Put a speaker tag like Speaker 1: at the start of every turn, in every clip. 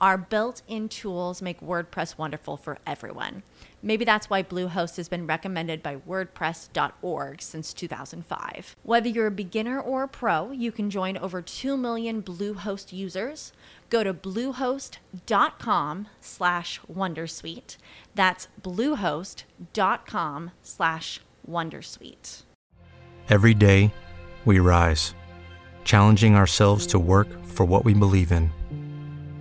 Speaker 1: Our built in tools make WordPress wonderful for everyone. Maybe that's why Bluehost has been recommended by WordPress.org since 2005. Whether you're a beginner or a pro, you can join over 2 million Bluehost users. Go to bluehost.com slash Wondersuite. That's bluehost.com slash Wondersuite.
Speaker 2: Every day, we rise, challenging ourselves to work for what we believe in.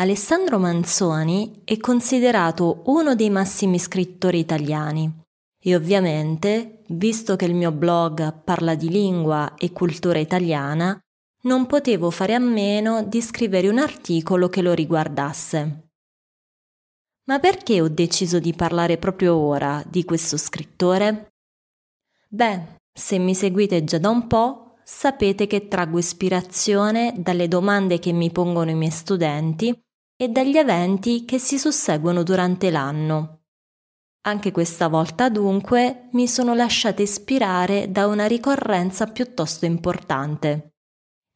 Speaker 3: Alessandro Manzoni è considerato uno dei massimi scrittori italiani e ovviamente, visto che il mio blog parla di lingua e cultura italiana, non potevo fare a meno di scrivere un articolo che lo riguardasse. Ma perché ho deciso di parlare proprio ora di questo scrittore? Beh, se mi seguite già da un po', sapete che traggo ispirazione dalle domande che mi pongono i miei studenti e dagli eventi che si susseguono durante l'anno. Anche questa volta dunque mi sono lasciata ispirare da una ricorrenza piuttosto importante.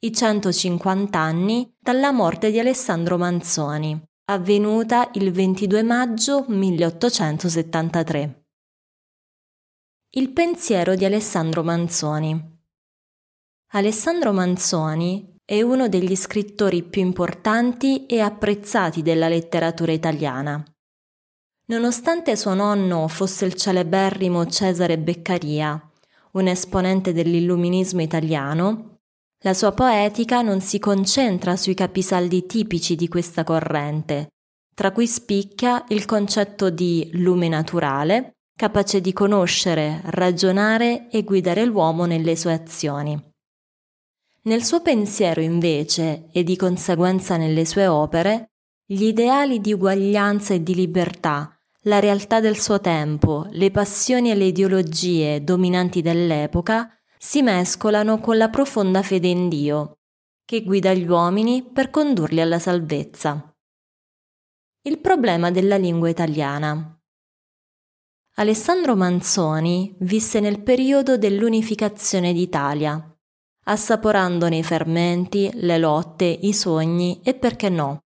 Speaker 3: I 150 anni dalla morte di Alessandro Manzoni, avvenuta il 22 maggio 1873. Il pensiero di Alessandro Manzoni. Alessandro Manzoni è uno degli scrittori più importanti e apprezzati della letteratura italiana. Nonostante suo nonno fosse il celeberrimo Cesare Beccaria, un esponente dell'illuminismo italiano, la sua poetica non si concentra sui capisaldi tipici di questa corrente, tra cui spicchia il concetto di lume naturale, capace di conoscere, ragionare e guidare l'uomo nelle sue azioni. Nel suo pensiero invece, e di conseguenza nelle sue opere, gli ideali di uguaglianza e di libertà, la realtà del suo tempo, le passioni e le ideologie dominanti dell'epoca si mescolano con la profonda fede in Dio, che guida gli uomini per condurli alla salvezza. Il problema della lingua italiana. Alessandro Manzoni visse nel periodo dell'unificazione d'Italia assaporandone i fermenti, le lotte, i sogni e perché no,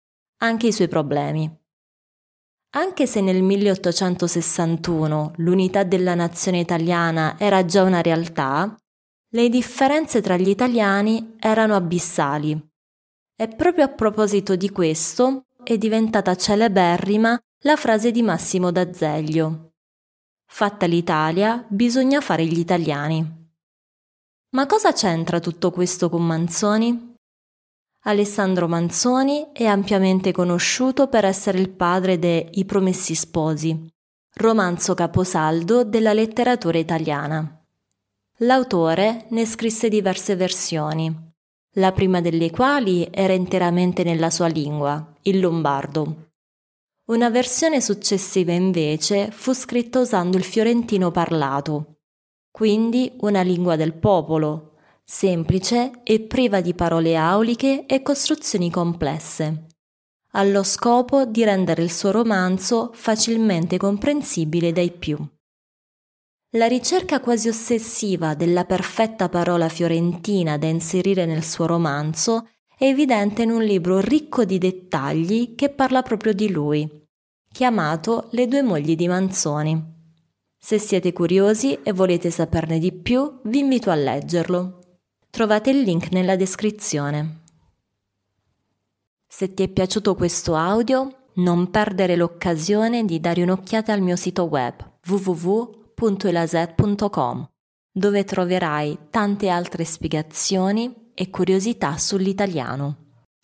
Speaker 3: anche i suoi problemi. Anche se nel 1861 l'unità della nazione italiana era già una realtà, le differenze tra gli italiani erano abissali. E proprio a proposito di questo è diventata celeberrima la frase di Massimo d'Azeglio. Fatta l'Italia, bisogna fare gli italiani. Ma cosa c'entra tutto questo con Manzoni? Alessandro Manzoni è ampiamente conosciuto per essere il padre de I Promessi Sposi, romanzo caposaldo della letteratura italiana. L'autore ne scrisse diverse versioni, la prima delle quali era interamente nella sua lingua, il lombardo. Una versione successiva invece fu scritta usando il fiorentino parlato, quindi una lingua del popolo, semplice e priva di parole auliche e costruzioni complesse, allo scopo di rendere il suo romanzo facilmente comprensibile dai più. La ricerca quasi ossessiva della perfetta parola fiorentina da inserire nel suo romanzo è evidente in un libro ricco di dettagli che parla proprio di lui, chiamato Le due mogli di Manzoni. Se siete curiosi e volete saperne di più, vi invito a leggerlo. Trovate il link nella descrizione. Se ti è piaciuto questo audio, non perdere l'occasione di dare un'occhiata al mio sito web www.elaset.com, dove troverai tante altre spiegazioni e curiosità sull'italiano.